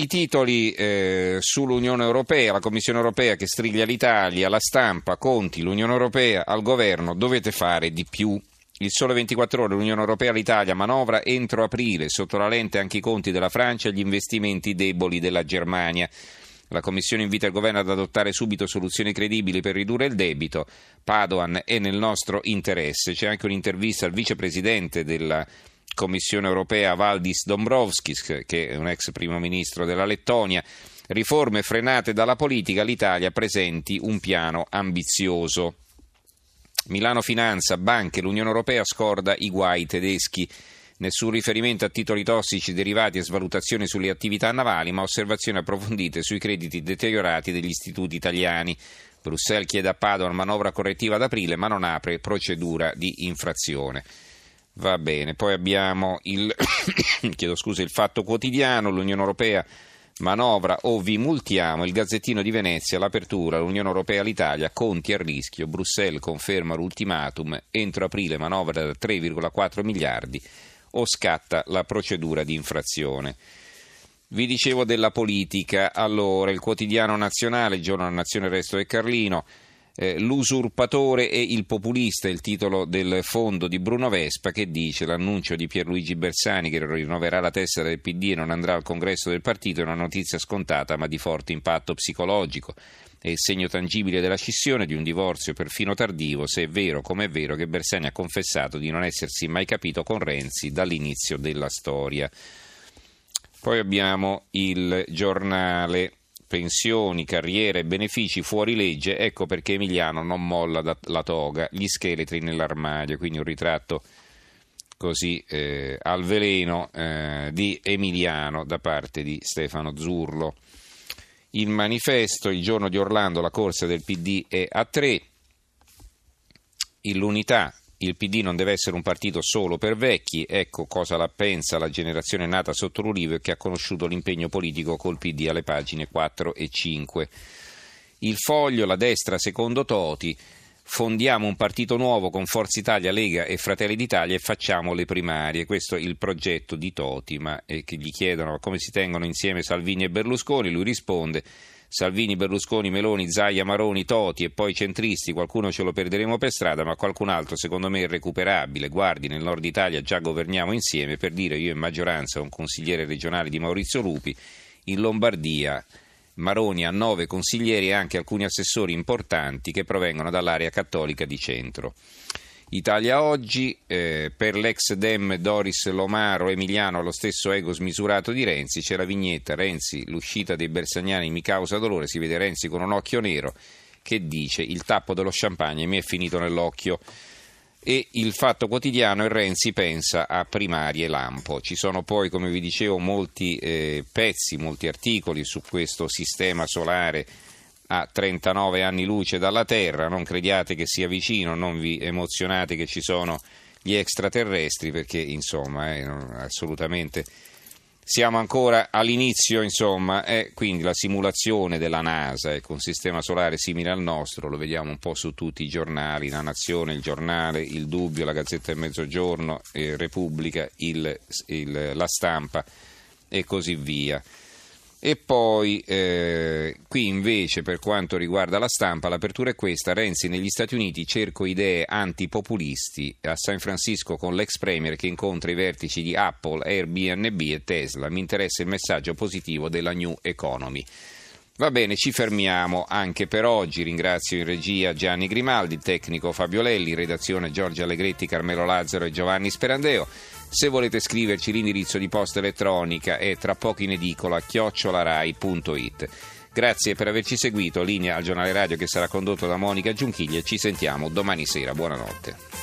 I titoli eh, sull'Unione Europea, la Commissione Europea che striglia l'Italia, la stampa, Conti, l'Unione Europea, al governo, dovete fare di più. Il sole 24 ore, l'Unione Europea, l'Italia, manovra entro aprile, sotto la lente anche i conti della Francia e gli investimenti deboli della Germania. La Commissione invita il governo ad adottare subito soluzioni credibili per ridurre il debito. Padoan è nel nostro interesse. C'è anche un'intervista al vicepresidente della Commissione europea Valdis Dombrovskis, che è un ex primo ministro della Lettonia. Riforme frenate dalla politica, l'Italia presenti un piano ambizioso. Milano Finanza, banche, l'Unione Europea scorda i guai tedeschi. Nessun riferimento a titoli tossici derivati e svalutazioni sulle attività navali, ma osservazioni approfondite sui crediti deteriorati degli istituti italiani. Bruxelles chiede a Padova manovra correttiva ad aprile, ma non apre procedura di infrazione. Va bene, poi abbiamo il, scusa, il Fatto Quotidiano, l'Unione Europea manovra o vi multiamo, il Gazzettino di Venezia, l'apertura, l'Unione Europea l'Italia, conti a rischio, Bruxelles conferma l'ultimatum, entro aprile manovra da 3,4 miliardi o scatta la procedura di infrazione. Vi dicevo della politica, allora il quotidiano nazionale, il giorno della nazione, il resto del Carlino, eh, L'usurpatore e il populista, il titolo del fondo di Bruno Vespa che dice l'annuncio di Pierluigi Bersani che rinnoverà la testa del PD e non andrà al congresso del partito è una notizia scontata ma di forte impatto psicologico. È il segno tangibile della scissione di un divorzio perfino tardivo, se è vero come è vero che Bersani ha confessato di non essersi mai capito con Renzi dall'inizio della storia. Poi abbiamo il giornale pensioni, carriere, benefici fuori legge, ecco perché Emiliano non molla la toga, gli scheletri nell'armadio, quindi un ritratto così eh, al veleno eh, di Emiliano da parte di Stefano Zurlo. Il manifesto, il giorno di Orlando, la corsa del PD è a tre, l'unità il PD non deve essere un partito solo per vecchi, ecco cosa la pensa la generazione nata sotto l'Ulivo e che ha conosciuto l'impegno politico col PD alle pagine 4 e 5. Il foglio, la destra secondo Toti, fondiamo un partito nuovo con Forza Italia, Lega e Fratelli d'Italia e facciamo le primarie. Questo è il progetto di Toti, ma eh, che gli chiedono come si tengono insieme Salvini e Berlusconi, lui risponde Salvini, Berlusconi, Meloni, Zaia, Maroni, Toti e poi centristi, qualcuno ce lo perderemo per strada, ma qualcun altro secondo me è recuperabile. Guardi, nel nord Italia già governiamo insieme, per dire io in maggioranza un consigliere regionale di Maurizio Lupi, in Lombardia Maroni ha nove consiglieri e anche alcuni assessori importanti che provengono dall'area cattolica di centro. Italia oggi, eh, per l'ex Dem Doris Lomaro Emiliano allo stesso ego smisurato di Renzi, c'è la vignetta Renzi, l'uscita dei Bersagnani mi causa dolore, si vede Renzi con un occhio nero che dice il tappo dello champagne mi è finito nell'occhio e il fatto quotidiano e Renzi pensa a primarie lampo. Ci sono poi, come vi dicevo, molti eh, pezzi, molti articoli su questo sistema solare a 39 anni luce dalla Terra, non crediate che sia vicino, non vi emozionate che ci sono gli extraterrestri perché insomma eh, assolutamente siamo ancora all'inizio insomma eh, quindi la simulazione della NASA ecco, un sistema solare simile al nostro lo vediamo un po' su tutti i giornali La Nazione, Il Giornale, Il Dubbio, La Gazzetta del Mezzogiorno, eh, Repubblica, il, il, La Stampa e così via e poi eh, qui invece per quanto riguarda la stampa l'apertura è questa, Renzi negli Stati Uniti cerco idee antipopulisti a San Francisco con l'ex premier che incontra i vertici di Apple, Airbnb e Tesla, mi interessa il messaggio positivo della New Economy. Va bene, ci fermiamo anche per oggi. Ringrazio in regia Gianni Grimaldi, tecnico Fabio Lelli, redazione Giorgio Allegretti, Carmelo Lazzaro e Giovanni Sperandeo. Se volete scriverci l'indirizzo di posta elettronica è tra poco in edicola chiocciolarai.it. Grazie per averci seguito, linea al giornale radio che sarà condotto da Monica Giunchiglia. Ci sentiamo domani sera. Buonanotte.